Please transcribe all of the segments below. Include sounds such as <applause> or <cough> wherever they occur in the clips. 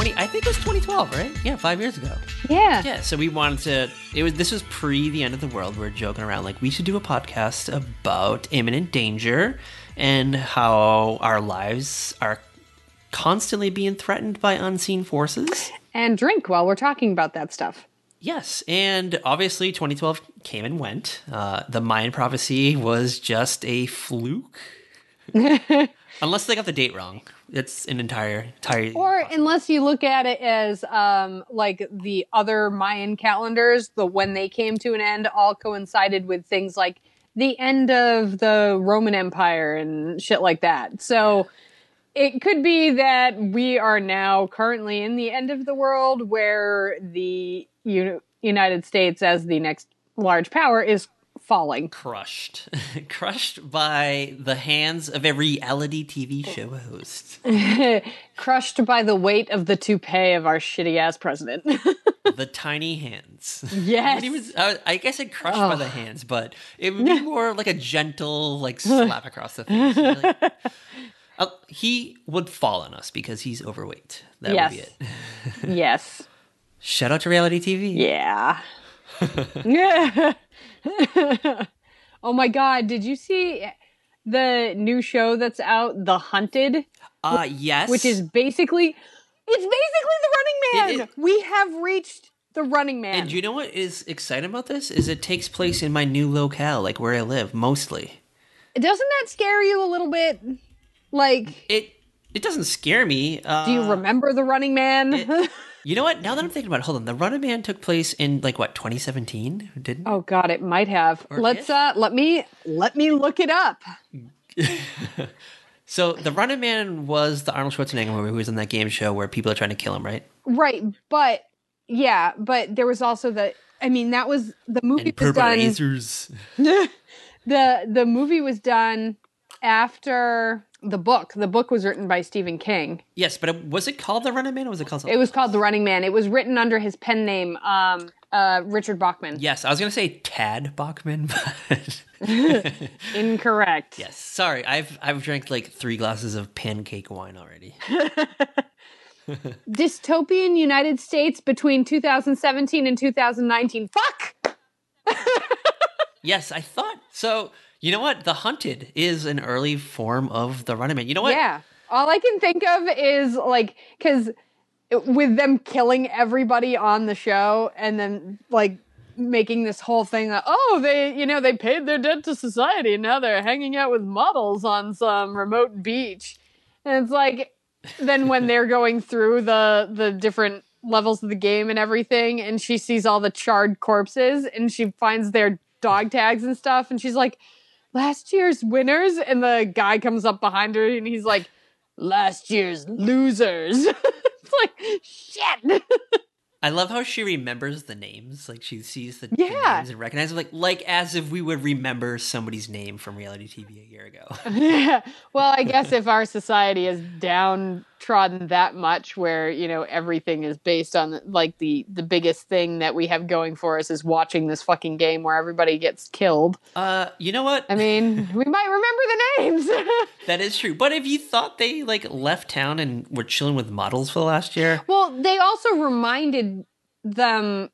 20 I think it was 2012, right? Yeah, 5 years ago. Yeah. Yeah, so we wanted to it was this was pre the end of the world. We are joking around like we should do a podcast about imminent danger and how our lives are constantly being threatened by unseen forces. And drink while we're talking about that stuff. Yes, and obviously 2012 came and went. Uh, the Mayan prophecy was just a fluke. <laughs> Unless they got the date wrong. It's an entire entire Or unless you look at it as um like the other Mayan calendars, the when they came to an end all coincided with things like the end of the Roman Empire and shit like that. So it could be that we are now currently in the end of the world where the U- United States as the next large power is falling. crushed. <laughs> crushed by the hands of a reality TV show host. <laughs> Crushed by the weight of the toupee of our shitty ass president. <laughs> the tiny hands. yes. He was, uh, I guess it crushed by the hands, but it would be more like a gentle, like slap across the face. Like, uh, he would fall on us because he's overweight. That Yes. would be it. yes. Shout out to reality TV. Yeah. <laughs> oh my god, did you see the new show that's out, The Hunted, Uh, yes. which is basically it's basically the running man. It- it- we have reached the running man. And you know what is exciting about this? Is it takes place in my new locale, like where I live, mostly. Doesn't that scare you a little bit? Like, It it doesn't scare me. Uh, do you remember the running man? <laughs> You know what? Now that I'm thinking about it, hold on. The Running Man took place in like what 2017, didn't? oh god, it might have. Let's ish? uh let me let me look it up. <laughs> So the Running Man was the Arnold Schwarzenegger movie who was in that game show where people are trying to kill him, right? Right, but yeah, but there was also the I mean that was the movie And was done lasers. <laughs> the the movie was done after the book. The book was written by Stephen King. Yes, but it, was it called the Running Man or was it called something? It was called The Running Man. It was written under his pen name, um, uh, Richard Bachman. yes, I was gonna say Tad Bachman, <laughs> but <laughs> Incorrect. yes. Sorry, I've I've drank like three glasses of pancake wine already. <laughs> Dystopian United States between 2017 and 2019. Fuck. Yes, I thought so. You know what? The Hunted is an early form of the Running Man. You know what? Yeah. All I can think of is like because with them killing everybody on the show and then like making this whole thing that oh they you know they paid their debt to society and now they're hanging out with models on some remote beach and it's like then when they're <laughs> going through the the different levels of the game and everything and she sees all the charred corpses and she finds their dog tags and stuff and she's like last year's winners and the guy comes up behind her and he's like last year's losers <laughs> it's like shit I love how she remembers the names. Like she sees the, the Yeah. names and recognizes them, like like as if we would remember somebody's name from reality TV a year ago. <laughs> yeah. Well, I guess if our society is downtrodden that much, where you know everything is based on like the the biggest thing that we have going for us is watching this fucking game where everybody gets killed. Uh, you know what? I mean, <laughs> we might remember the names. <laughs> that is true. But if you thought they like left town and were chilling with models for the last year, well, they also reminded them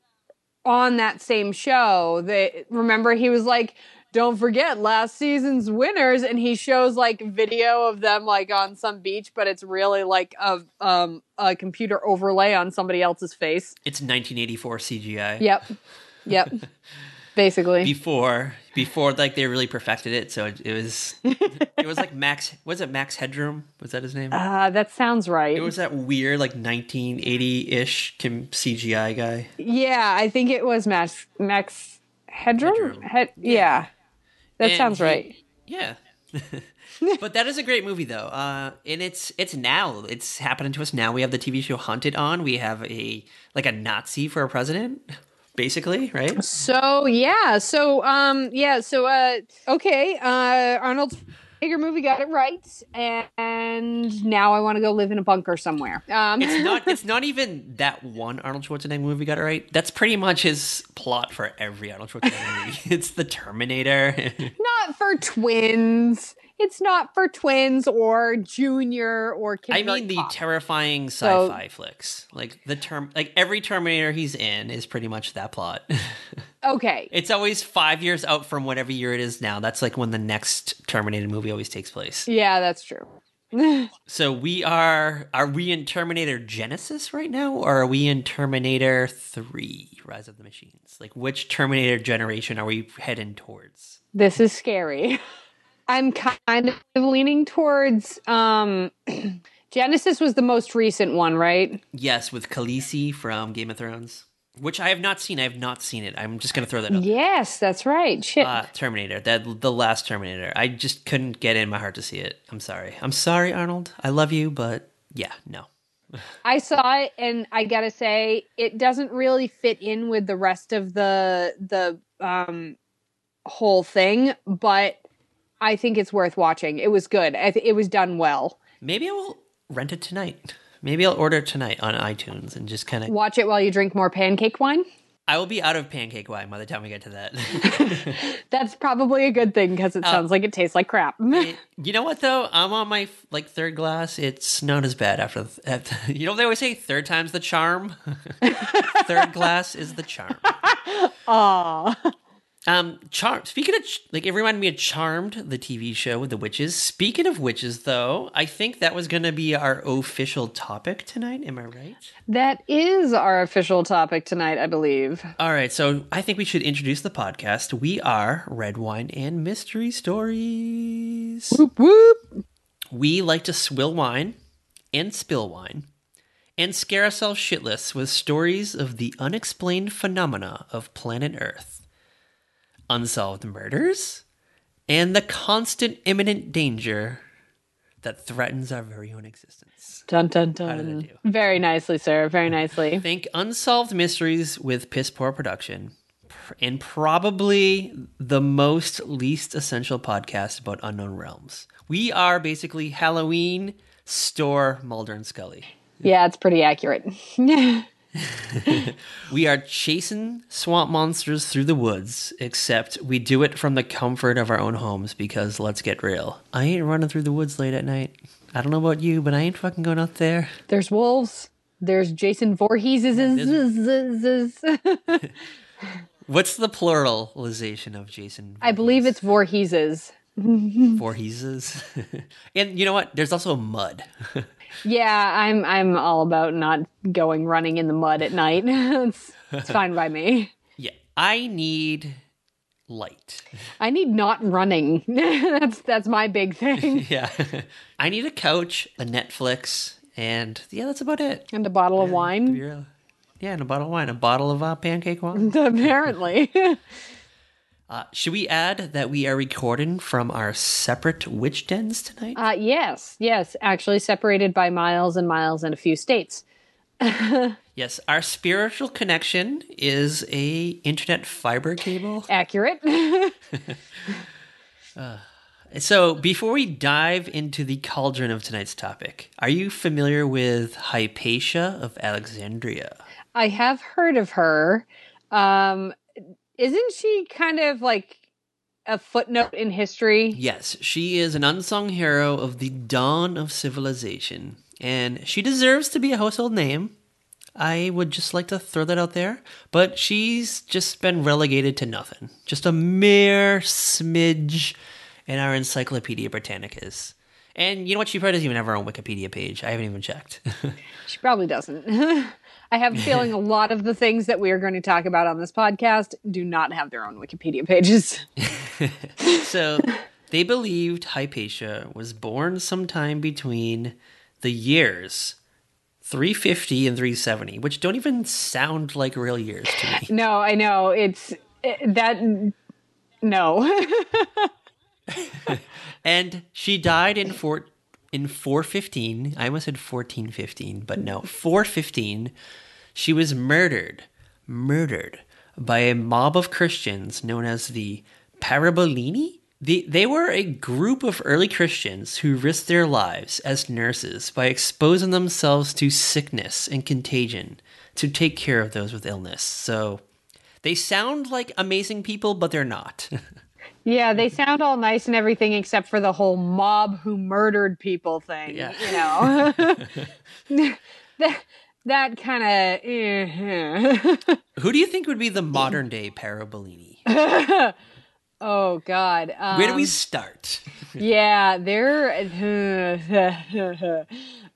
on that same show. that remember he was like. Don't forget last season's winners, and he shows like video of them like on some beach, but it's really like a um a computer overlay on somebody else's face. it's 1984 CGI. Yep. Yep. <laughs> Basically. Before before like they really perfected it, so it, it was <laughs> it was like Max. Was it Max Headroom? Was that his name? Uh, that sounds right. it was that weird like 1980 ish CGI guy. yeah, I think it was Max Max Headroom. Head, yeah. That And sounds he- right. Yeah. <laughs> but that is a great movie though. Uh and it's it's now. It's happening to us now. We have the TV show Hunted on. We have a like a Nazi for a president, basically, right? So yeah, so um yeah, so uh okay, uh Arnold Schwarzenegger movie got it right, and now I want to go live in a bunker somewhere. Um, It's not <laughs> it's not even that one Arnold Schwarzenegger movie got it right. That's pretty much his plot for every Arnold Schwarzenegger movie. <laughs> It's the Terminator. <laughs> not for twins. It's not for twins or junior or kid. I mean the terrifying sci-fi flicks. Like the term like every Terminator he's in is pretty much that plot. <laughs> okay. it's always 5 years out from whatever year it is now. That's like when the next Terminator movie always takes place. Yeah, that's true. <laughs> So we are are we in Terminator Genisys right now or are we in Terminator 3 Rise of the Machines? Like which Terminator generation are we heading towards? This is scary. <laughs> I'm kind of leaning towards um <clears throat> Genisys was the most recent one, right? Yes, with Khaleesi from Game of Thrones, which I have not seen. I have not seen it. I'm just going to throw that out. Yes, that's right. Shit. Uh, Terminator, that the last Terminator. I just couldn't get in my heart to see it. I'm sorry. I'm sorry, Arnold. I love you, but yeah, no. I saw it and I got to say it doesn't really fit in with the rest of the the um whole thing, but I think it's worth watching. It was good. I th- it was done well. Maybe I will rent it tonight. Maybe I'll order it tonight on iTunes and just kind of. Watch it while you drink more pancake wine. I will be out of pancake wine by the time we get to that. <laughs> That's probably a good thing because it uh, sounds like it tastes like crap. <laughs> you know what though? I'm on my like third glass. It's not as bad after. The, after <laughs> you know they always say third time's the charm. third glass is the charm. Aw. Um, Charm. Speaking of, ch- like, it reminded me of Charmed, the TV show with the witches. Speaking of witches, though, I think that was going to be our official topic tonight. Am I right? That is our official topic tonight, I believe. All right. So I think we should introduce the podcast. We are Red Wine and Mystery Stories. Whoop whoop. We like to swill wine and spill wine and scare ourselves shitless with stories of the unexplained phenomena of planet Earth, unsolved murders, and the constant imminent danger that threatens our very own existence. Dun dun dun. Very nicely, sir. Very nicely. Think unsolved mysteries with piss poor production. And probably the most least essential podcast about unknown realms. We are basically Halloween store Mulder and Scully. Yeah, it's pretty accurate. <laughs> <laughs> We are chasing swamp monsters through the woods, except we do it from the comfort of our own homes because let's get real. I ain't running through the woods late at night. I don't know about you, but I ain't fucking going out there. There's wolves. There's Jason Voorhees. <laughs> What's the pluralization of Jason? I believe it's Voorheeses. Voorheeses. <laughs> and you know what? There's also mud. Yeah, I'm I'm all about not going running in the mud at night. <laughs> it's, it's fine by me. yeah, I need light. I need not running. <laughs> that's that's my big thing. <laughs> Yeah. I need a couch, a Netflix, and yeah, that's about it. And a bottle of wine. Yeah, and a bottle of wine, a bottle of uh, pancake wine. Apparently. Uh, should we add that we are recording from our separate witch dens tonight? uh, yes, yes. Actually, separated by miles and miles and a few states. <laughs> yes, our spiritual connection is a internet fiber cable. Accurate. <laughs> So, before we dive into the cauldron of tonight's topic, are you familiar with Hypatia of Alexandria? I have heard of her. Um, isn't she kind of like a footnote in history? Yes, she is an unsung hero of the dawn of civilization, and she deserves to be a household name. I would just like to throw that out there, but she's just been relegated to nothing. Just a mere smidge in our Encyclopedia Britannicas. And you know what? She probably doesn't even have her own Wikipedia page. I haven't even checked. <laughs> She probably doesn't. <laughs> I have a feeling a <laughs> lot of the things that we are going to talk about on this podcast do not have their own Wikipedia pages. <laughs> so they believed Hypatia was born sometime between the years 350 and 370, which don't even sound like real years to me. No, I know. It's eh, that. No. <laughs> And she died in four in 415. I almost said 1415, but no, 415. She was murdered, murdered by a mob of Christians known as the Parabolini. The, they were a group of early Christians who risked their lives as nurses by exposing themselves to sickness and contagion to take care of those with illness. So they sound like amazing people, but they're not. <laughs> Yeah, they sound all nice and everything except for the whole mob who murdered people thing. Yeah. You know, <laughs> <laughs> that that kind of. Who do you think would be the modern day Parabellini? <laughs> oh God. Um, Where do we start? Yeah, they're.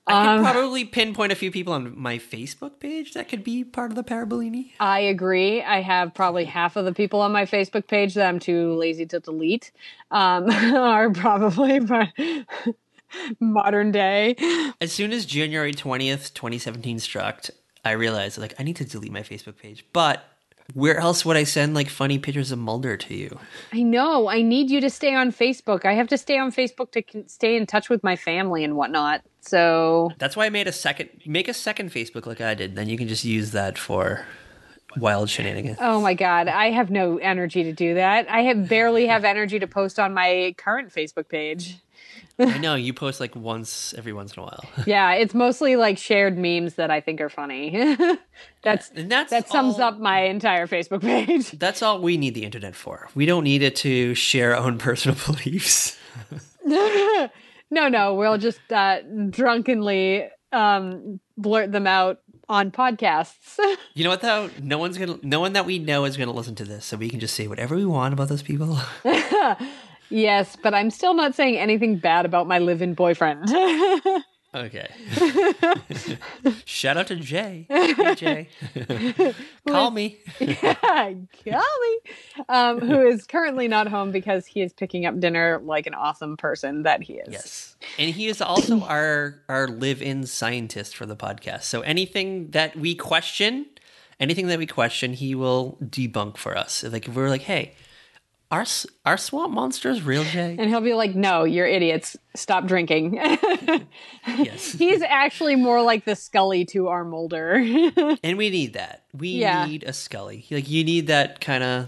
I Um, probably pinpoint a few people on my Facebook page that could be part of the Parabellini. I agree. I have probably half of the people on my Facebook page that I'm too lazy to delete. Um, <laughs> are probably <laughs> my modern day. As soon as January 20th, 2017 struck, I realized like I need to delete my Facebook page. But where else would I send like funny pictures of Mulder to you? I know. I need you to stay on Facebook. I have to stay on Facebook to stay in touch with my family and whatnot. So That's why I made a second make a second Facebook like I did. Then you can just use that for wild shenanigans. Oh my god, I have no energy to do that. I have barely have energy to post on my current Facebook page. I know you post like once every once in a while. <laughs> Yeah, it's mostly like shared memes that I think are funny. <laughs> that's that's that sums all- up my entire Facebook page. <laughs> That's all we need the internet for. We don't need it to share our own personal beliefs. No, no, we'll just uh, drunkenly um, blurt them out on podcasts. <laughs> You know what though? No one's gonna no one that we know is gonna listen to this, so we can just say whatever we want about those people. <laughs> <laughs> yes, but I'm still not saying anything bad about my live-in boyfriend. Okay. <laughs> Shout out to Jay. <laughs> Hey, Jay. <laughs> Call me. Golly. Um, who is currently not home because he is picking up dinner like an awesome person that he is. Yes. And he is also <clears throat> our our live-in scientist for the podcast. So anything that we question, anything that we question, he will debunk for us. Like if we're like, "Hey, are are swamp monsters real, Jay?" And he'll be like, no, you're idiots. Stop drinking. <laughs> yes. He's actually more like the Scully to our Mulder. <laughs> And we need that. We Yeah. need a Scully. Like you need that kind of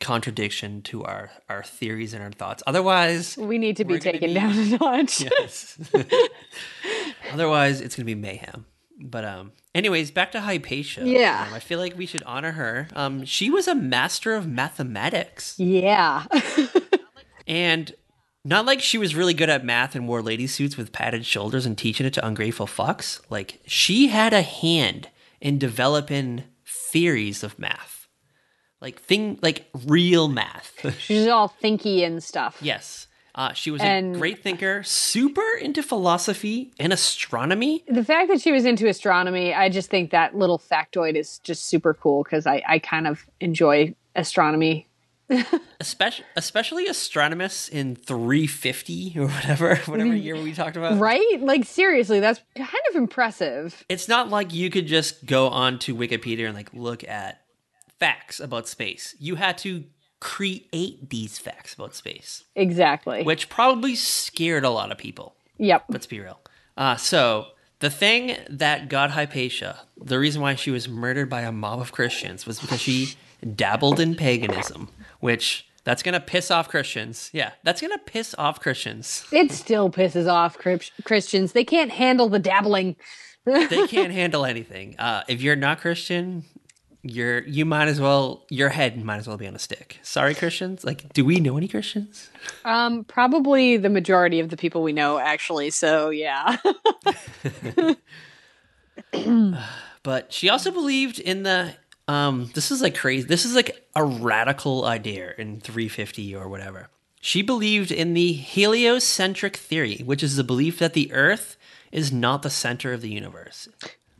contradiction to our our theories and our thoughts. Otherwise, we need to be taken be- down a notch. <laughs> yes. Otherwise, it's gonna be mayhem. But um, anyways, back to Hypatia. Yeah. Um, I feel like we should honor her. Um, she was a master of mathematics, Yeah. <laughs> and not like she was really good at math and wore lady suits with padded shoulders and teaching it to ungrateful fucks. Like she had a hand in developing theories of math, like thing like real math. She's all thinky and stuff. yes. Uh, she was And- a great thinker, super into philosophy and astronomy. The fact that she was into astronomy, I just think that little factoid is just super cool because I, I kind of enjoy astronomy. <laughs> especially especially astronomers in 350 or whatever <laughs> whatever year we talked about Right? Like, seriously, that's kind of impressive. it's not like you could just go on to wikipedia and like look at facts about space you had to create these facts about space Exactly. which probably scared a lot of people Yep. let's be real uh, so the thing that got hypatia the reason why she was murdered by a mob of christians was because she dabbled in paganism which that's gonna piss off christians yeah that's gonna piss off christians It still pisses off Christians. They can't handle the dabbling. they <laughs> can't handle anything. Uh, if you're not Christian, you're you might as well your head might as well be on a stick. Sorry, Christians. Like, do we know any Christians? Um, probably the majority of the people we know, actually. So, yeah. <laughs> But she also believed in the um. This is like crazy. This is like a radical idea in 350 or whatever. She believed in the heliocentric theory, which is the belief that the Earth is not the center of the universe.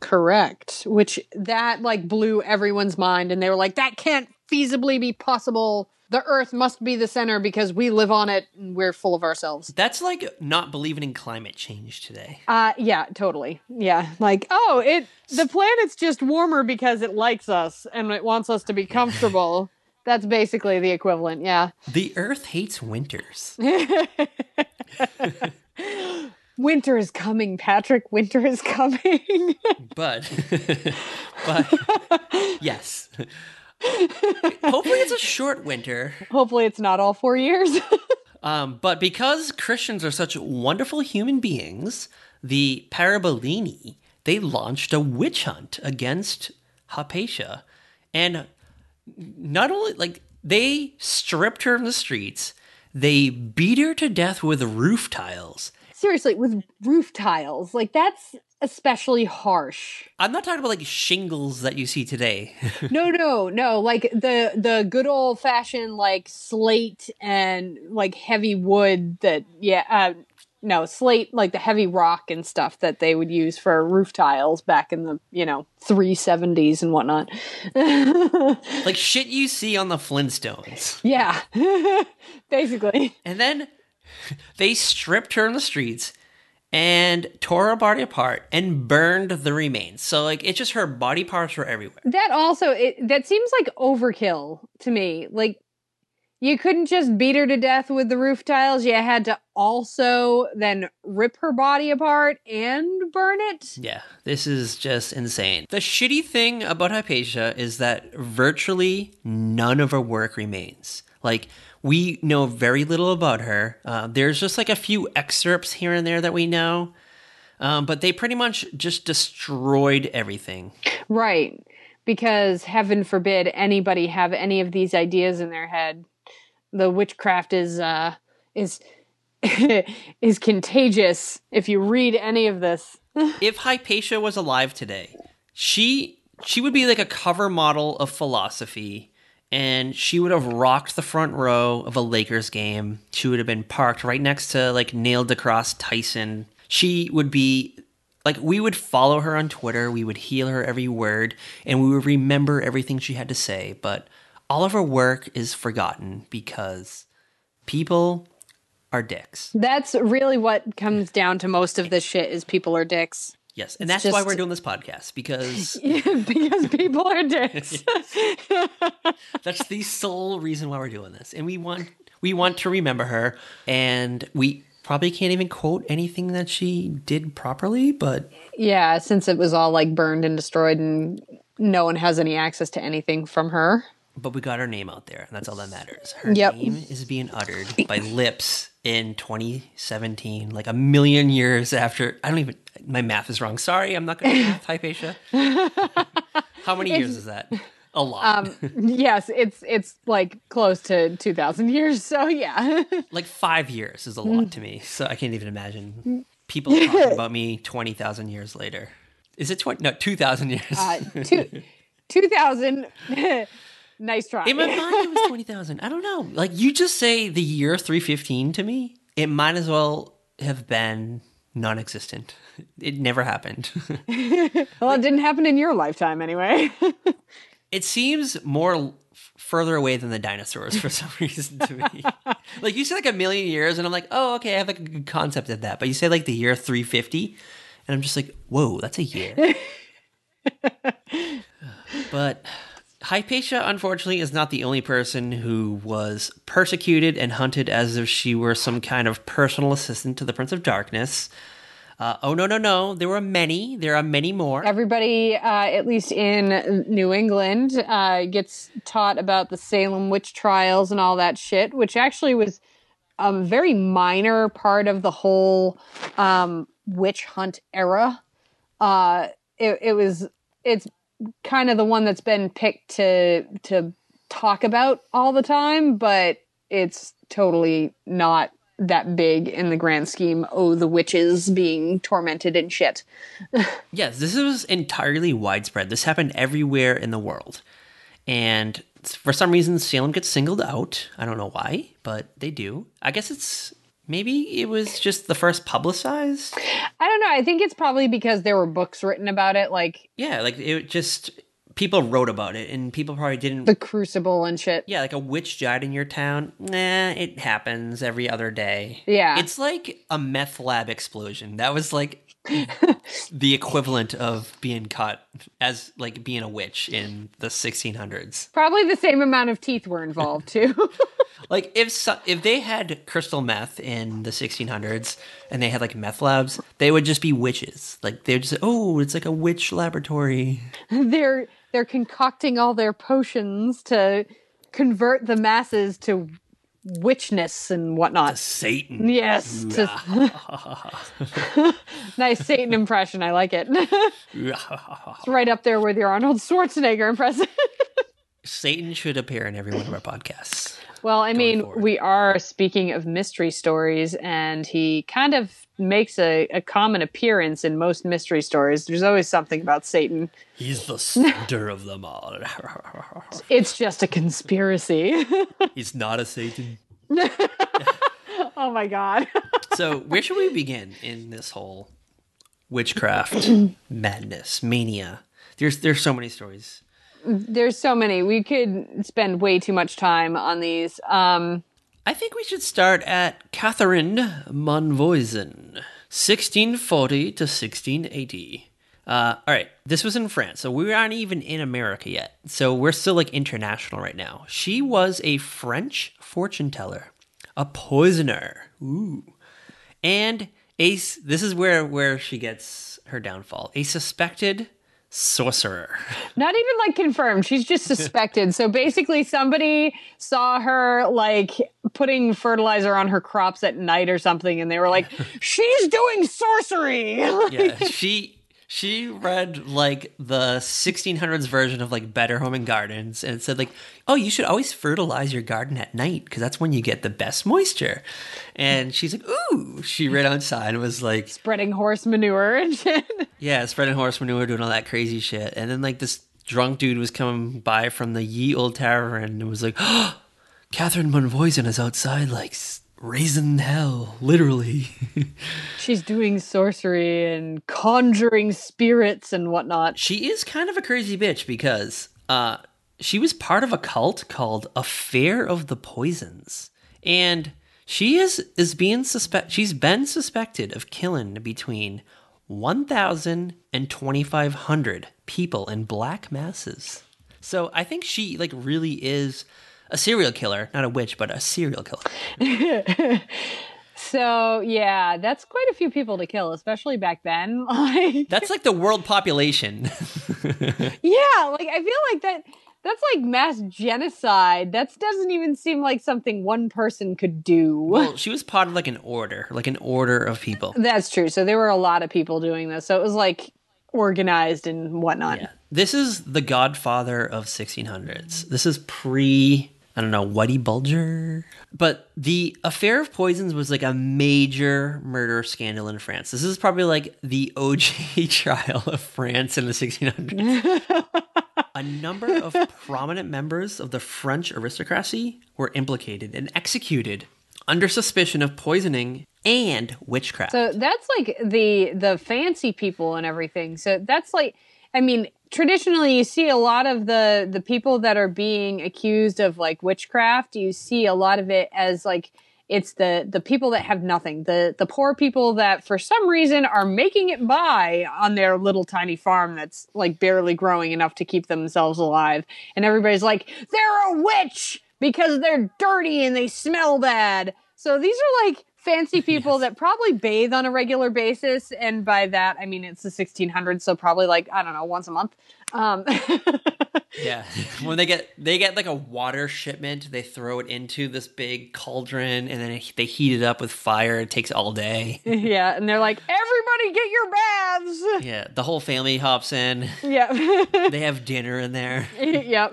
Correct. Which that like blew everyone's mind, and they were like, "That can't feasibly be possible. The Earth must be the center because we live on it and we're full of ourselves." That's like not believing in climate change today. Uh, yeah, totally. Yeah, like, oh, it the planet's just warmer because it likes us and it wants us to be comfortable. That's basically the equivalent. Yeah. The Earth hates winters. <laughs> Winter is coming, Patrick. Winter is coming. <laughs> but <laughs> but yes hopefully it's a short winter Hopefully, it's not all four years. <laughs> um, but because christians are such wonderful human beings the Parabolini they launched a witch hunt against hypatia and not only like They stripped her in the streets. They beat her to death with roof tiles. Seriously, with roof tiles, like that's especially harsh. I'm not talking about like shingles that you see today. <laughs> no, no, no. Like the the good old fashioned like slate and like heavy wood that yeah, uh, no slate like the heavy rock and stuff that they would use for roof tiles back in the you know 370s and whatnot. <laughs> like shit you see on the Flintstones. Yeah, <laughs> basically. And then they stripped her in the streets and tore her body apart and burned the remains. So like it's just her body parts were everywhere. That also it that seems like overkill to me. Like you couldn't just beat her to death with the roof tiles. You had to also then rip her body apart and burn it. Yeah, this is just insane. The shitty thing about Hypatia is that virtually none of her work remains. Like we know very little about her. Uh, there's just like a few excerpts here and there that we know, um, but they pretty much just destroyed everything. Right. Because heaven forbid anybody have any of these ideas in their head. The witchcraft is uh, is <laughs> is contagious. If you read any of this, <laughs> if Hypatia was alive today, she she would be like a cover model of philosophy and she would have rocked the front row of a Lakers game. She would have been parked right next to like Neil deGrasse Tyson. She would be like we would follow her on Twitter, we would heal her every word, and we would remember everything she had to say, but all of her work is forgotten because people are dicks. That's really what comes down to most of this shit is people are dicks. Yes, and that's just, why we're doing this podcast because <laughs> because people are dicks. <laughs> that's the sole reason why we're doing this, and we want we want to remember her, and we probably can't even quote anything that she did properly, but yeah, since it was all like burned and destroyed, and no one has any access to anything from her. But we got her name out there, and that's all that matters. Her yep. name is being uttered <clears throat> by lips in 2017, like a million years after. I don't even. My math is wrong. Sorry, I'm not going <laughs> to math, Hypatia. How many it's, years is that? A lot. Um, yes, it's it's like close to 2,000 years. So yeah, <laughs> like five years is a lot to me. So I can't even imagine people talking <laughs> about me 20,000 years later. Is it 20? No, 2,000 years. Uh, two, 2,000. Nice try. In my <laughs> mind, it was 20,000. I don't know. Like, you just say the year 315 to me, it might as well have been non existent. It never happened. <laughs> well, it didn't happen in your lifetime anyway. <laughs> it seems more further away than the dinosaurs for some reason to me. like, you say like a million years, and I'm like, oh, okay, I have like a good concept of that. But you say like the year 350, and I'm just like, whoa, that's a year. but Hypatia, unfortunately, is not the only person who was persecuted and hunted as if she were some kind of personal assistant to the Prince of Darkness. Uh, oh, no, no, no. There were many. There are many more. Everybody, uh, at least in New England, uh, gets taught about the Salem witch trials and all that shit, which actually was a very minor part of the whole um, witch hunt era. Uh, it, it was, it's kind of the one that's been picked to to talk about all the time, but it's totally not that big in the grand scheme. Oh, the witches being tormented and shit. <laughs> yes, this was entirely widespread. This happened everywhere in the world. And for some reason, Salem gets singled out. I don't know why, but they do. I guess it's maybe it was just the first publicized? I don't know. I think it's probably because there were books written about it like yeah like it just people wrote about it and people probably didn't the crucible and shit. Yeah like a witch died in your town? Nah it happens every other day. Yeah. It's like a meth lab explosion. That was like <laughs> the equivalent of being caught as like being a witch in the 1600s. Probably the same amount of teeth were involved too. <laughs> like if so, if they had crystal meth in the 1600s and they had like meth labs, they would just be witches. Like they're just oh, it's like a witch laboratory. <laughs> they're they're concocting all their potions to convert the masses to witchness and whatnot. To Satan. Yes. To... <laughs> nice Satan impression. I like it. <laughs> it's right up there with your Arnold Schwarzenegger impression. Satan should appear in every one of our podcasts. Well, I mean, forward. we are speaking of mystery stories, and he kind of makes a, a common appearance in most mystery stories. There's always something about Satan. He's the center of them all. <laughs> It's just a conspiracy. <laughs> He's not a Satan. oh my god. <laughs> So, where should we begin in this whole witchcraft <clears throat> madness mania? There's there's so many stories. There's so many. We could spend way too much time on these. Um, I think we should start at Catherine Monvoisin, 1640 to 1680. Uh, all right, this was in France, so we aren't even in America yet. So we're still like international right now. She was a French fortune teller, a poisoner, ooh, and a. This is where where she gets her downfall. A suspected sorcerer. not even like confirmed. She's just <laughs> suspected. so basically, somebody saw her like putting fertilizer on her crops at night or something, and they were like, <laughs> "She's doing sorcery." <laughs> yeah she she read like the 1600s version of like better home and gardens and said like oh you should always fertilize your garden at night because that's when you get the best moisture and she's like ooh she read outside and was like Spreading horse manure and <laughs> shit. yeah spreading horse manure doing all that crazy shit and then like this drunk dude was coming by from the ye old tavern and was like oh, <gasps> catherine monvoisin is outside like raising hell literally <laughs> She's doing sorcery and conjuring spirits and whatnot. She is kind of a crazy bitch because uh, she was part of a cult called Affair of the Poisons, and she is is being suspect. She's been suspected of killing between one thousand and twenty five hundred people in black masses. So I think she like really is a serial killer, not a witch, but a serial killer. <laughs> So yeah, that's quite a few people to kill, especially back then. <laughs> Like, That's like the world population. <laughs> yeah, like I feel like that. That's like mass genocide. That doesn't even seem like something one person could do. well, she was part of like an order, like an order of people. That's true. So there were a lot of people doing this. So it was like organized and whatnot. Yeah. This is the godfather of 1600s. This is pre, I don't know, Whitey Bulger. But the affair of poisons was like a major murder scandal in France. This is probably like the OJ <laughs> trial of France in the 1600s. <laughs> a number of prominent members of the French aristocracy were implicated and executed under suspicion of poisoning and witchcraft. So that's like the the fancy people and everything. So that's like I mean, traditionally you see a lot of the the people that are being accused of like witchcraft, you see a lot of it as like it's the the people that have nothing. The the poor people that for some reason are making it by on their little tiny farm that's like barely growing enough to keep themselves alive. And everybody's like, "They're a witch!" because they're dirty and they smell bad. So these are like fancy <laughs> people that probably bathe on a regular basis, and by that I mean it's the 1600s, so probably like I don't know once a month. Um, <laughs> Yeah, <laughs> when they get they get like a water shipment, they throw it into this big cauldron, and then it, they heat it up with fire. It takes all day. <laughs> yeah, and they're like, everybody get your baths. Yeah, the whole family hops in. Yeah, They have dinner in there, yep.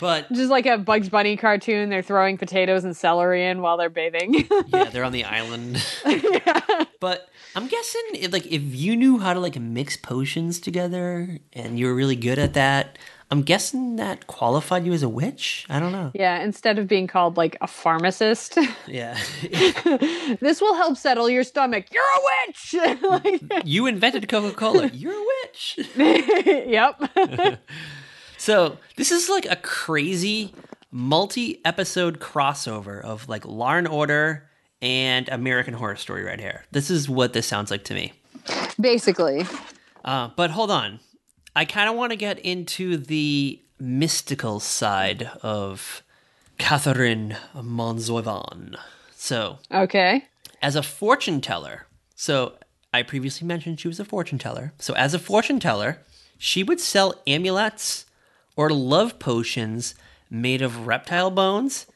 but Just like a Bugs Bunny cartoon, they're throwing potatoes and celery in while they're bathing. yeah, they're on the island. yeah. But I'm guessing, if, like, if you knew how to like mix potions together and you were really good at that, I'm guessing that qualified you as a witch. I don't know. yeah, instead of being called like a pharmacist, Yeah, <laughs> this will help settle your stomach. You're a witch. <laughs> Like- you invented Coca Cola. You're a witch. <laughs> yep. So this is like a crazy multi-episode crossover of like Law and Order and American Horror Story right here. This is what this sounds like to me. Basically. Uh, but hold on, I kind of want to get into the mystical side of Catherine Monvoisin. So Okay. as a fortune teller. So I previously mentioned she was a fortune teller. So as a fortune teller, she would sell amulets or love potions made of reptile bones,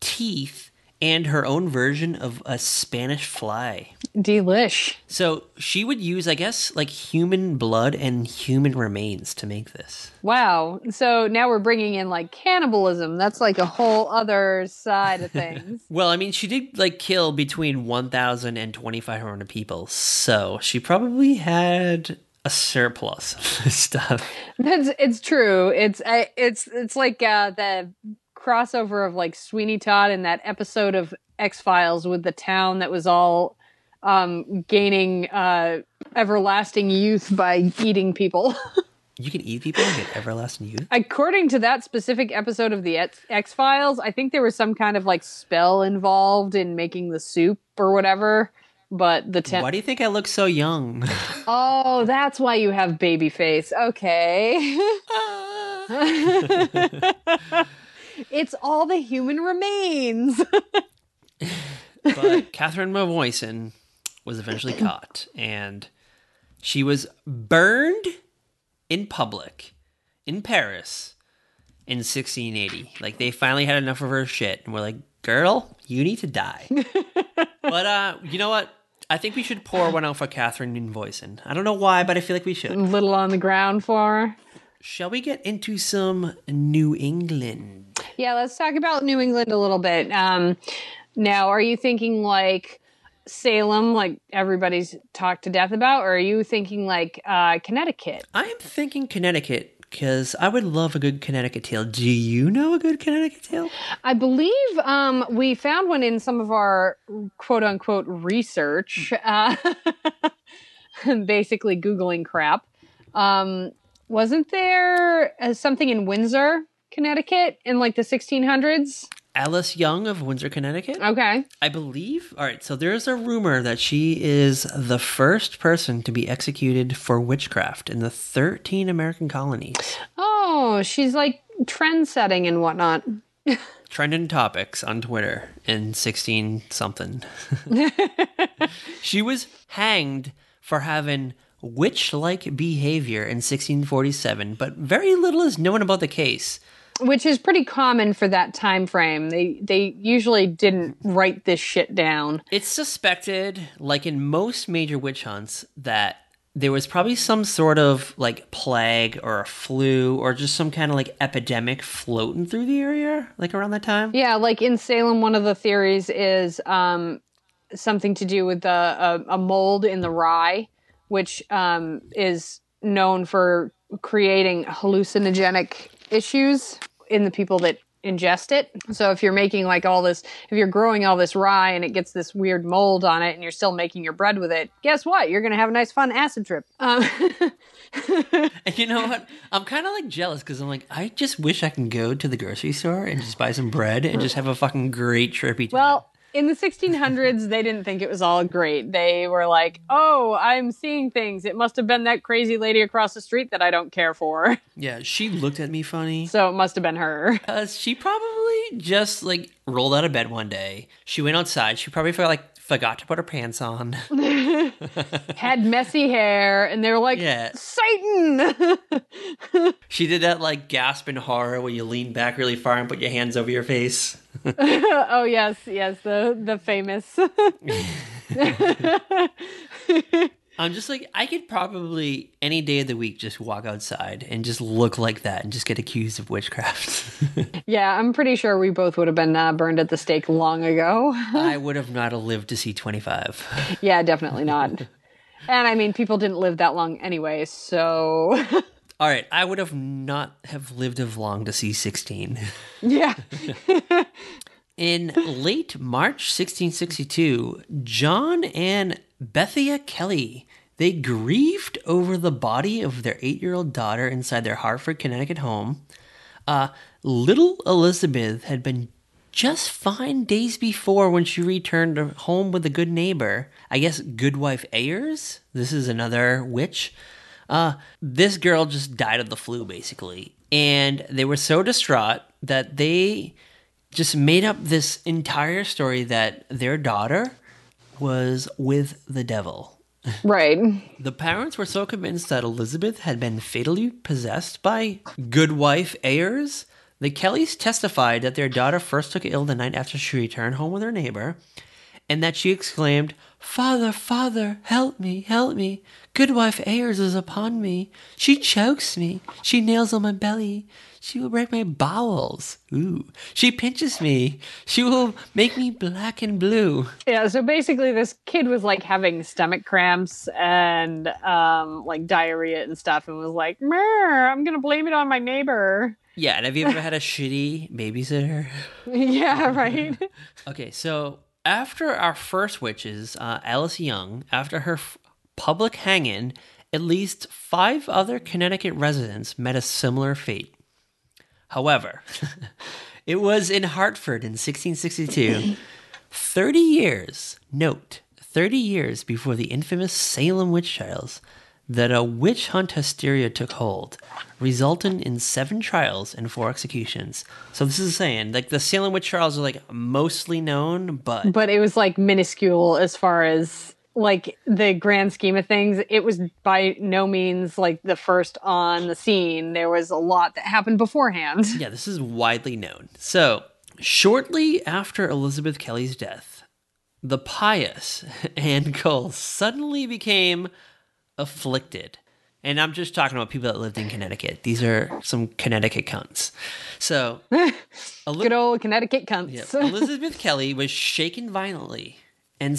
teeth, and her own version of a Spanish fly. Delish. So she would use, I guess, like human blood and human remains to make this. Wow. So now we're bringing in like cannibalism. That's like a whole other side of things. <laughs> Well, I mean, she did like kill between 1,000 and 2,500 people. So she probably had a surplus <laughs> of this stuff. That's it's true. It's I, it's it's like uh, the crossover of like Sweeney Todd in that episode of X Files with the town that was all um, gaining uh, everlasting youth by eating people. <laughs> You can eat people and get everlasting youth. According to that specific episode of the X Files, I think there was some kind of like spell involved in making the soup or whatever. But the ten- Why do you think I look so young? <laughs> oh, that's why you have baby face. Okay. <laughs> it's all the human remains. <laughs> but Catherine Monvoisin was eventually caught, and she was burned in public in Paris in 1680. Like they finally had enough of her shit, and we're like, "Girl, you need to die." <laughs> but uh, you know what? I think we should pour one out for Catherine Monvoisin. I don't know why, but I feel like we should. Little on the ground for her. Shall we get into some New England? Yeah, let's talk about New England a little bit. Um, now, are you thinking like Salem, like everybody's talked to death about, or are you thinking like uh, Connecticut? I am thinking Connecticut because I would love a good Connecticut tale. Do you know a good Connecticut tale? I believe um, we found one in some of our quote unquote research, uh, <laughs> basically Googling crap. Um, wasn't there uh, something in Windsor, Connecticut in like the 1600s? Alice Young of Windsor, Connecticut. Okay. I believe. All right, so there's a rumor that she is the first person to be executed for witchcraft in the 13 American colonies. Oh, she's like trend setting and whatnot. <laughs> Trending topics on Twitter in 16 something. <laughs> she was hanged for having witch like behavior in 1647, but very little is known about the case which is pretty common for that time frame. They they usually didn't write this shit down. It's suspected, like in most major witch hunts, that there was probably some sort of like plague or a flu or just some kind of like epidemic floating through the area, like around that time. Yeah, like in Salem, one of the theories is um, something to do with the a, a mold in the rye, which um, is known for creating hallucinogenic issues in the people that ingest it. So if you're making like all this, if you're growing all this rye and it gets this weird mold on it and you're still making your bread with it, guess what? You're going to have a nice fun acid trip. Um, <laughs> and you know what? I'm kind of like jealous because I'm like, I just wish I can go to the grocery store and just buy some bread and just have a fucking great trippy time. Well, in the 1600s, they didn't think it was all great. They were like, "Oh, I'm seeing things. It must have been that crazy lady across the street that I don't care for." Yeah, she looked at me funny. So it must have been her. Uh, she probably just like rolled out of bed one day. She went outside. She probably felt like forgot to put her pants on. <laughs> <laughs> Had messy hair, and they were like, Yeah. "Satan!" <laughs> she did that like gasp in horror where you lean back really far and put your hands over your face. oh yes, yes, the the famous. I'm just like I could probably any day of the week just walk outside and just look like that and just get accused of witchcraft. <laughs> yeah, I'm pretty sure we both would have been uh, burned at the stake long ago. <laughs> I would have not lived to see 25. yeah, definitely not. And I mean, people didn't live that long anyway, so <laughs> All right, I would have not have lived of long to see 16. yeah. In late March 1662, John and Bethia Kelly they grieved over the body of their eight-year-old daughter inside their Hartford, Connecticut home. Uh, little Elizabeth had been just fine days before when she returned home with a good neighbor. I guess Goodwife Ayers. This is another witch. Uh, this girl just died of the flu, basically, and they were so distraught that they just made up this entire story that their daughter was with the devil. Right. <laughs> The parents were so convinced that Elizabeth had been fatally possessed by Goodwife Ayers The Kellys testified that their daughter first took ill the night after she returned home with her neighbor, and that she exclaimed, Father, father, help me, help me. Goodwife Ayers is upon me. She chokes me. She nails on my belly. She will break my bowels. Ooh. She pinches me. She will make me black and blue. Yeah, so basically this kid was like having stomach cramps and um like diarrhea and stuff and was like, Mer, I'm gonna blame it on my neighbor. Yeah, and have you ever had a shitty babysitter? <laughs> yeah, right. <laughs> Okay, so after our first witches, uh, Alice Young, after her f- public hanging, at least five other Connecticut residents met a similar fate. However, <laughs> it was in Hartford in 1662, 30 years, note, 30 years before the infamous Salem witch trials, that a witch hunt hysteria took hold, resulting in seven trials and four executions. So this is saying, like, the Salem witch trials are, like, mostly known, but but it was like minuscule as far as like the grand scheme of things it was by no means like the first on the scene there was a lot that happened beforehand <laughs> Yeah, this is widely known. So, shortly after Elizabeth Kelly's death, the pious <laughs> Anne Cole suddenly became afflicted. And I'm just talking about people that lived in Connecticut. These are some Connecticut cunts. So, <laughs> good old connecticut cunts yeah, Elizabeth Kelly was shaken violently and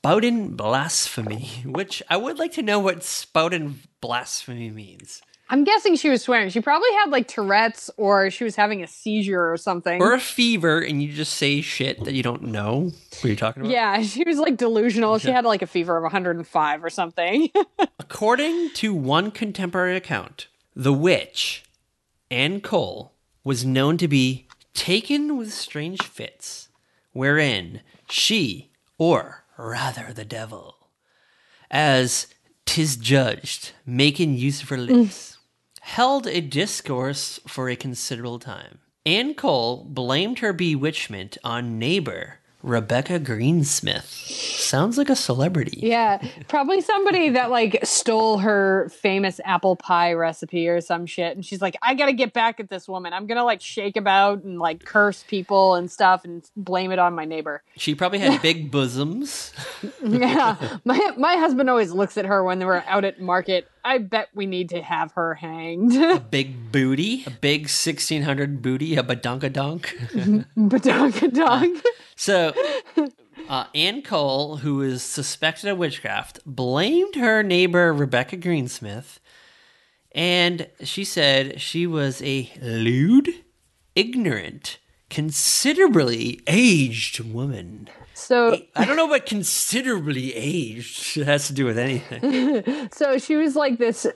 spouting blasphemy, <laughs> which I would like to know what spouting blasphemy means. i'm guessing she was swearing. She probably had like tourette's or she was having a seizure or something. Or a fever and you just say shit that you don't know what you're talking about. yeah <laughs> she was like delusional. She had like a fever of 105 or something. <laughs> According to one contemporary account, the witch, Anne Cole, was known to be taken with strange fits, wherein she, or rather the devil, as tis judged, making use of her mm. lips, held a discourse for a considerable time. Anne Cole blamed her bewitchment on neighbor Rebecca Greensmith. Sounds like a celebrity. yeah probably somebody that like stole her famous apple pie recipe or some shit and she's like i gotta get back at this woman i'm gonna like shake about and like curse people and stuff and blame it on my neighbor She probably had big bosoms. <laughs> yeah my my husband always looks at her when we're out at market i bet we need to have her hanged a <laughs> big booty, a big 1600 booty, a badunkadunk. <laughs> Badonkadonk. <laughs> so, uh, Anne Cole, who is suspected of witchcraft, blamed her neighbor Rebecca Greensmith, and she said she was a lewd, ignorant, considerably aged woman. So I don't know what considerably aged <laughs> has to do with anything. <laughs> so she was like this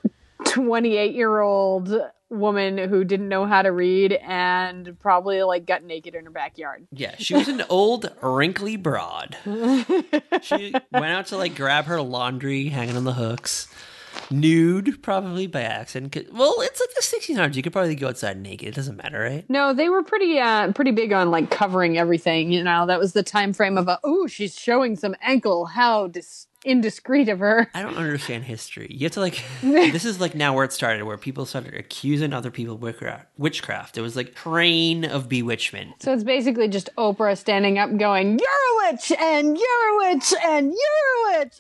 28 year old woman who didn't know how to read and probably like got naked in her backyard Yeah, she was an old, wrinkly broad. <laughs> she went out to like grab her laundry hanging on the hooks, nude, probably by accident. Well, it's like the 1600s. You could probably go outside naked. It doesn't matter, right? no they were pretty uh pretty big on like covering everything you know that was the time frame of a oh she's showing some ankle how dis- indiscreet of her I don't understand history. You have to like. <laughs> this is like now where it started, where people started accusing other people of witchcraft. Witchcraft. It was like train of bewitchment. so it's basically just oprah standing up going you're a witch and you're a witch and you're a witch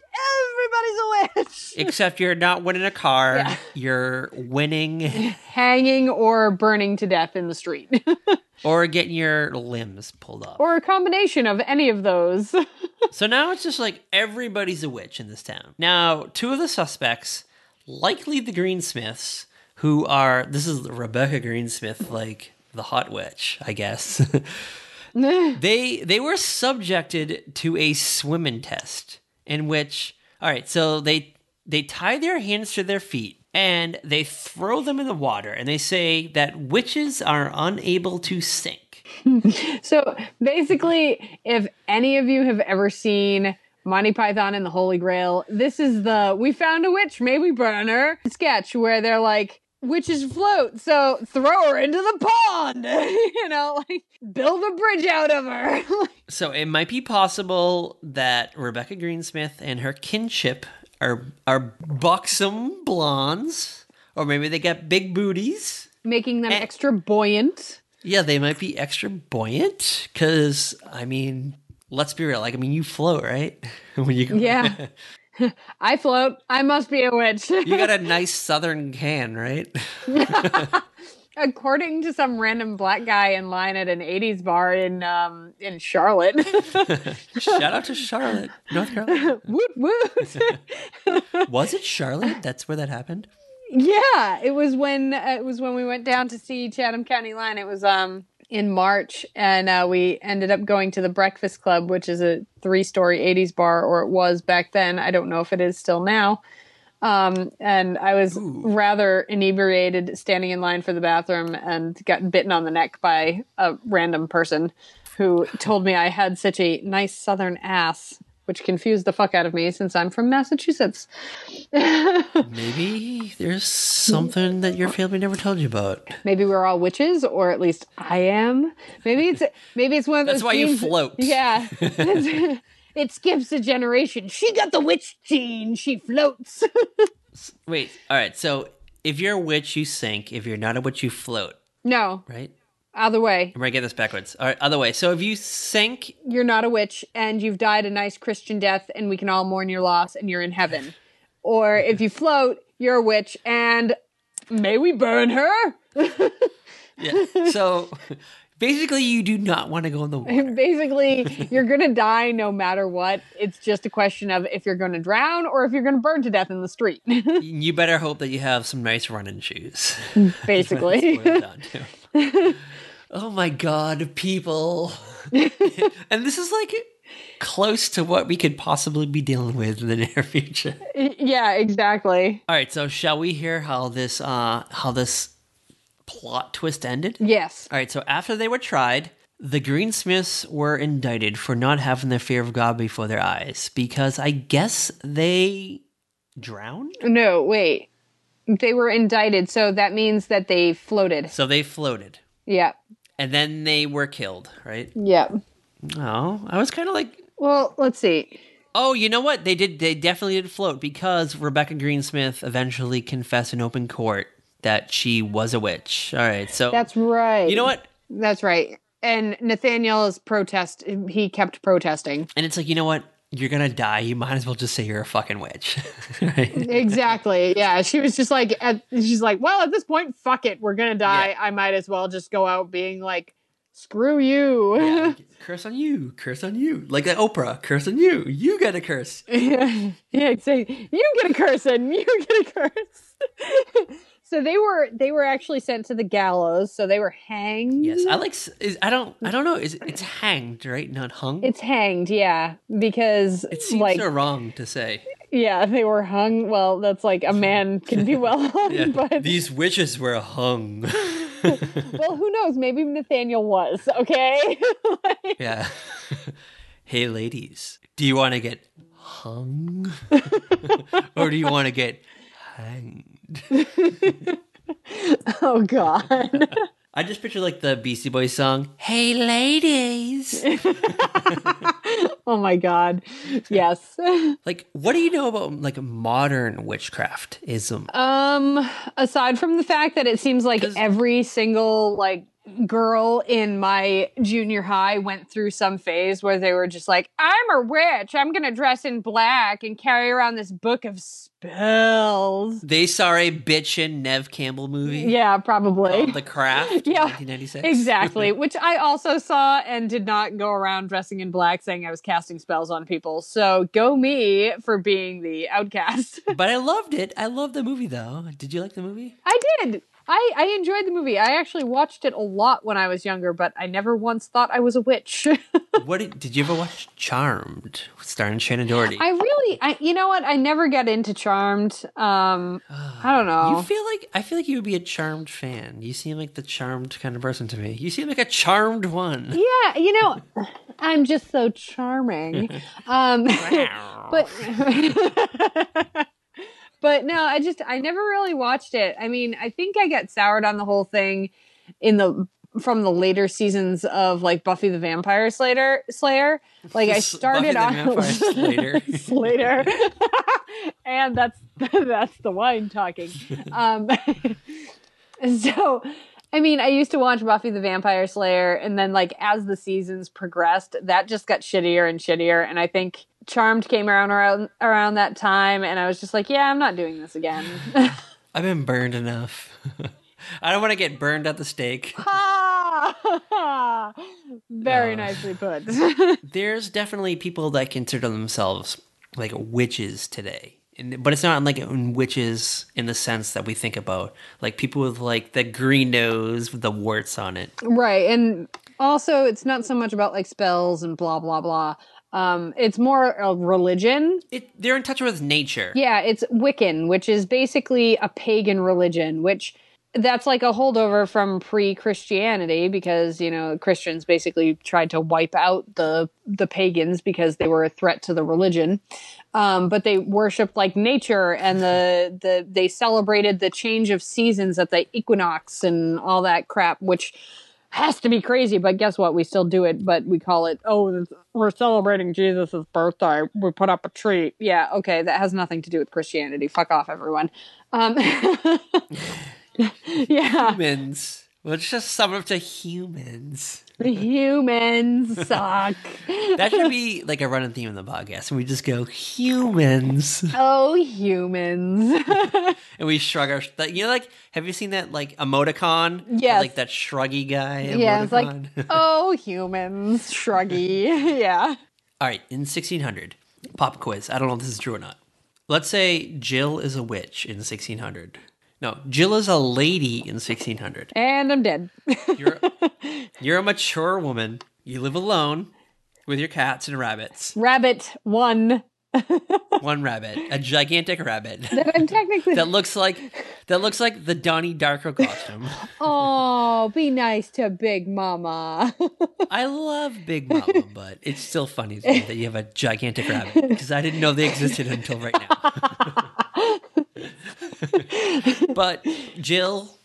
everybody's a witch <laughs> Except you're not winning a car. Yeah. You're winning <laughs> hanging or burning to death in the street or getting your limbs pulled off. or a combination of any of those <laughs> So now it's just like everybody's a witch in this town. Now, two of the suspects, likely the Greensmiths, who are this is Rebecca Greensmith, like the hot witch, I guess. <laughs> they they were subjected to a swimming test in which all right, so they they tie their hands to their feet and they throw them in the water and they say that witches are unable to sink. <laughs> So basically, if any of you have ever seen Monty Python and the Holy Grail, this is the we found a witch, may we burn her sketch where they're like, witches float, so throw her into the pond. <laughs> you know, like build a bridge out of her. <laughs> So it might be possible that Rebecca Greensmith and her kinship are are buxom blondes, or maybe they got big booties. Making them Eh. extra buoyant. Yeah, they might be extra buoyant because I mean, let's be real. Like, I mean, you float, right? <laughs> when you go, Yeah. <laughs> I float. I must be a witch. you got a <laughs> nice southern can, right? According to some random black guy in line at an 80s bar in um in Charlotte. <laughs> Shout out to Charlotte, North Carolina. <laughs> woot woot. <laughs> Was it Charlotte? That's where that happened. Yeah, it was when uh, it was when we went down to see Chatham County Line. It was um in March, and uh, we ended up going to the Breakfast Club, which is a three-story '80s bar, or it was back then. I don't know if it is still now. Um, and I was Ooh. rather inebriated, standing in line for the bathroom, and got bitten on the neck by a random person who told me I had such a nice Southern ass. Which confused the fuck out of me since I'm from Massachusetts. <laughs> Maybe there's something that your family never told you about. Maybe we're all witches, or at least I am. Maybe it's maybe it's one of That's those. why you float. Yeah, <laughs> it skips a generation. She got the witch gene. She floats. <laughs> Wait, all right. So if you're a witch, you sink. If you're not a witch, you float, no, right? other way. I'm gonna get this backwards. All right, other way. So if you sink, You're not a witch, and you've died a nice Christian death, and we can all mourn your loss, and you're in heaven. <laughs> Or if you float, you're a witch, and may we burn her. <laughs> yeah. So basically, you do not want to go in the water. <laughs> Basically, you're gonna die no matter what. It's just a question of if you're gonna drown or if you're gonna burn to death in the street. <laughs> you better hope that you have some nice running shoes. <laughs> Basically. That's what it down to. oh my god, people! and this is like close to what we could possibly be dealing with in the near future. yeah, exactly. All right, so shall we hear how this uh how this plot twist ended? Yes. All right, so after they were tried, the Greensmiths were indicted for not having the fear of God before their eyes because I guess they drowned. No, wait. They were indicted, so that means that they floated. So they floated. Yeah. And then they were killed, right? Yeah. Oh, I was kind of like, Well, let's see. oh, you know what? They did. They definitely did float because Rebecca Greensmith eventually confessed in open court that she was a witch. All right, so That's right. you know what? That's right. And Nathaniel's protest, he kept protesting. And it's like, you know what? You're gonna die. You might as well just say you're a fucking witch. <laughs> right? Exactly. Yeah. She was just like, at, she's like, well, at this point, fuck it. We're going to die. Yeah. I might as well just go out being like, screw you. Yeah, <laughs> curse on you, curse on you. Like the Oprah, curse on you. You get a curse. <laughs> yeah, yeah, say you get a curse and you get a curse. So they were they were actually sent to the gallows. So they were hanged. Yes, I like. Is, I don't. I don't know. Is it's hanged, right? Not hung. It's hanged, yeah, because it seems like so wrong to say. yeah, they were hung. Well, that's like a man <laughs> can be well hung, but These witches were hung. <laughs> well, who knows? Maybe Nathaniel was okay. Like, <laughs> yeah. hey, ladies, do you want to get hung, or do you want to get hanged? <laughs> oh God. <laughs> I just picture like the Beastie Boys song, "Hey, ladies." <laughs> oh my God. Yes. like, what do you know about like modern witchcraft ism? Um, aside from the fact that it seems like every single like girl in my junior high went through some phase where they were just like, I'm a witch. I'm going to dress in black and carry around this book of spells. They saw a bitchin' Neve Campbell movie. Yeah, probably. The Craft. <laughs> Yeah, 1996. Exactly, <laughs> which I also saw and did not go around dressing in black saying I was casting spells on people. So go me for being the outcast. <laughs> but I loved it. I loved the movie though. Did you like the movie? I did. I, I enjoyed the movie. I actually watched it a lot when I was younger, but I never once thought I was a witch. <laughs> What did, did you ever watch Charmed, starring Shannen Doherty? I really, I you know what? I never got into Charmed. Um, I don't know. You feel like I feel like you would be a Charmed fan. You seem like the Charmed kind of person to me. You seem like a Charmed one. yeah, you know, <laughs> I'm just so charming. <laughs> Um, but but no, I just I never really watched it. I mean, I think I got soured on the whole thing in the from the later seasons of like Buffy the Vampire Slayer. Slayer, like I <laughs> started on Vampire <laughs> Slayer. <laughs> And that's that's the wine talking. Um, so I mean, I used to watch Buffy the Vampire Slayer, and then like as the seasons progressed, that just got shittier and shittier. And I think Charmed came around around around that time, and I was just like, yeah, I'm not doing this again. <laughs> I've been burned enough. <laughs> I don't want to get burned at the stake. <laughs> Very Uh. nicely put. There's definitely people that consider themselves like witches today. And, but it's not like witches in the sense that we think about, like people with like the green nose with the warts on it. right, and also it's not so much about like spells and blah blah blah. Um, it's more a religion. it they're in touch with nature. Yeah, it's Wiccan, which is basically a pagan religion, which that's like a holdover from pre-Christianity because, you know, Christians basically tried to wipe out the the pagans because they were a threat to the religion. Um, but they worshipped like nature and the the they celebrated the change of seasons at the equinox and all that crap, which has to be crazy, but guess what? We still do it, but we call it, oh, we're celebrating Jesus' birthday. We put up a tree. Yeah, okay, that has nothing to do with Christianity. Fuck off, everyone. Um, <laughs> <laughs> yeah, Humans. Let's just sum up to humans. The humans suck. <laughs> That should be like a running theme in the podcast. And we just go humans, Oh, humans. <laughs> and we shrug our. Like, you know, like have you seen that like emoticon? Yeah. like that shruggy guy. yeah, it's like, oh, humans. Shruggy. <laughs> yeah. All right, in 1600, pop quiz. I don't know if this is true or not. Let's say Jill is a witch in 1600. No, Jill is a lady in 1600. And I'm dead. You're <laughs> you're a mature woman. You live alone with your cats and rabbits. Rabbit one. <laughs> One rabbit, a gigantic rabbit <laughs> That I'm technically. that looks like that looks like the Donnie Darko costume. Oh, be nice to Big Mama. I love Big Mama, but it's still funny to me that you have a gigantic rabbit because I didn't know they existed until right now. But Jill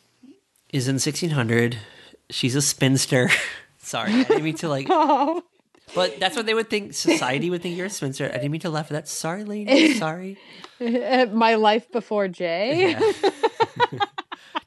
is in 1600. She's a spinster. <laughs> Sorry, I didn't mean to like. <laughs> oh. But that's what they would think. Society would think you're a spinster. I didn't mean to laugh at that. Sorry, lady. <laughs> Sorry. Uh, my life before Jay.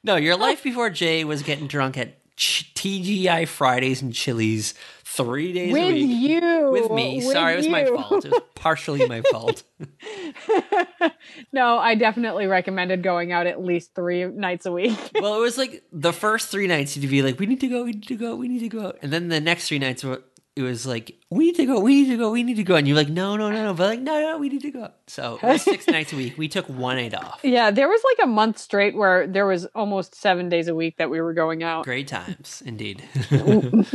No, your life before Jay was getting drunk at Ch- TGI Fridays and Chili's three days a With week. you. with me. With Sorry, it was my fault. It was <laughs> partially my fault. <laughs> No, I definitely recommended going out at least three nights a week. <laughs> well, it was like the first three nights you'd be like, "We need to go, we need to go, we need to go," and then the next three nights were- it was like, "We need to go, we need to go, we need to go," and you're like, "No, no, no, no," but like, "No, no, we need to go." So it was six nights a week. We took one night off. yeah, there was like a month straight where there was almost seven days a week that we were going out. Great times, indeed.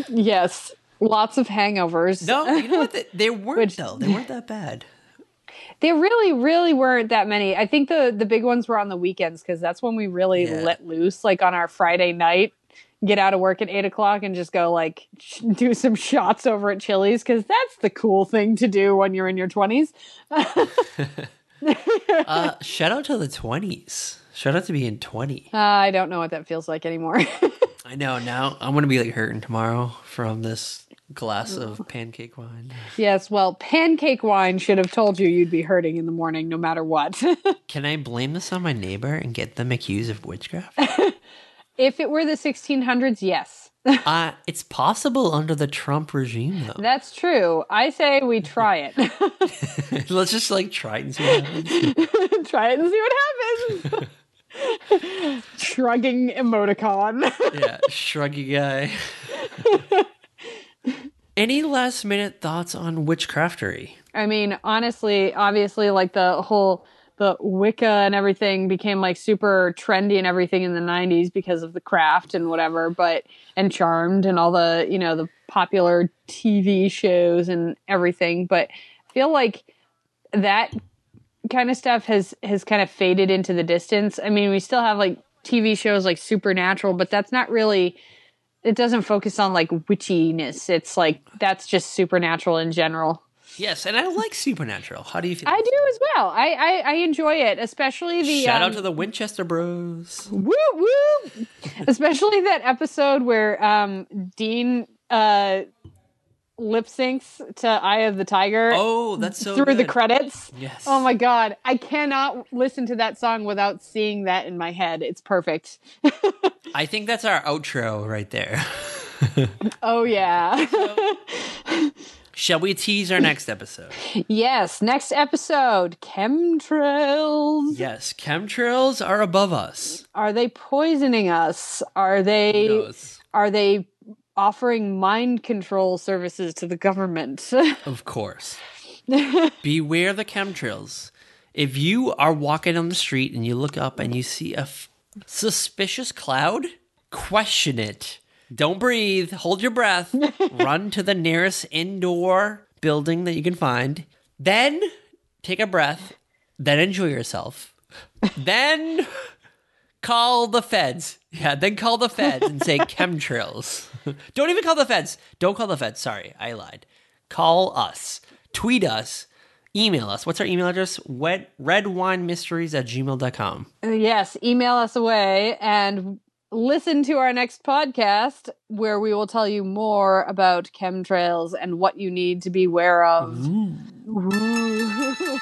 Yes. Lots of hangovers. no, you know what? <laughs> They, they weren't Which- though. They weren't that bad. They really, really weren't that many. I think the the big ones were on the weekends because that's when we really Yeah. let loose. Like on our Friday night, get out of work at eight o'clock and just go like sh- do some shots over at Chili's because that's the cool thing to do when you're in your twenties. <laughs> Uh, <laughs> shout out to the twenties. Shout out to being twenty. Uh, I don't know what that feels like anymore. I know. Now I'm gonna be like hurting tomorrow from this glass of pancake wine. yes, well, pancake wine should have told you you'd be hurting in the morning no matter what. <laughs> Can I blame this on my neighbor and get them accused of witchcraft? <laughs> if it were the 1600s, yes. <laughs> uh, it's possible under the Trump regime, though. That's true. I say we try it. Let's just like try it and see what happens. try it and see what happens. Shrugging emoticon. yeah, shruggy guy. Any last minute thoughts on witchcraftery? I mean, honestly, obviously, like the whole the Wicca and everything became like super trendy and everything in the 90s because of the craft and whatever, but and Charmed and all the, you know, the popular TV shows and everything, but I feel like that kind of stuff has has kind of faded into the distance. I mean, we still have like TV shows like Supernatural, but that's not really it doesn't focus on like witchiness. It's like that's just supernatural in general. Yes, and I like Supernatural. How do you feel? I do as well. I I, I enjoy it, especially the Shout um, out to the Winchester Bros. woo woo, <laughs> especially that episode where um Dean uh lip syncs to Eye of the Tiger Oh, that's so through the credits. Yes. Oh my god, I cannot listen to that song without seeing that in my head. It's perfect. <laughs> I think that's our outro right there. <laughs> Oh yeah. <laughs> Shall we tease our next episode? yes, next episode, chemtrails. Yes, chemtrails are above us. Are they poisoning us? Are they are they offering mind control services to the government? <laughs> Of course. Beware the chemtrails. If you are walking on the street and you look up and you see a f- suspicious cloud, question it. Don't breathe. Hold your breath. <laughs> Run to the nearest indoor building that you can find. Then take a breath. Then enjoy yourself. <laughs> then call the feds. Yeah, then call the feds and say chemtrails. <laughs> Don't even call the feds. Don't call the feds. Sorry, I lied. Call us. Tweet us. Email us. What's our email address? Wet, redwinemysteries at gmail.com. Uh, yes, email us away and listen to our next podcast where we will tell you more about chemtrails and what you need to be aware of. Ooh. <laughs>